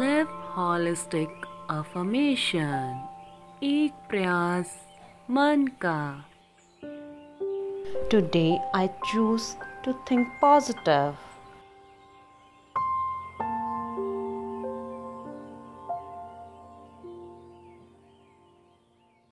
Live holistic affirmation. एक प्रयास manka. Today I choose to think positive.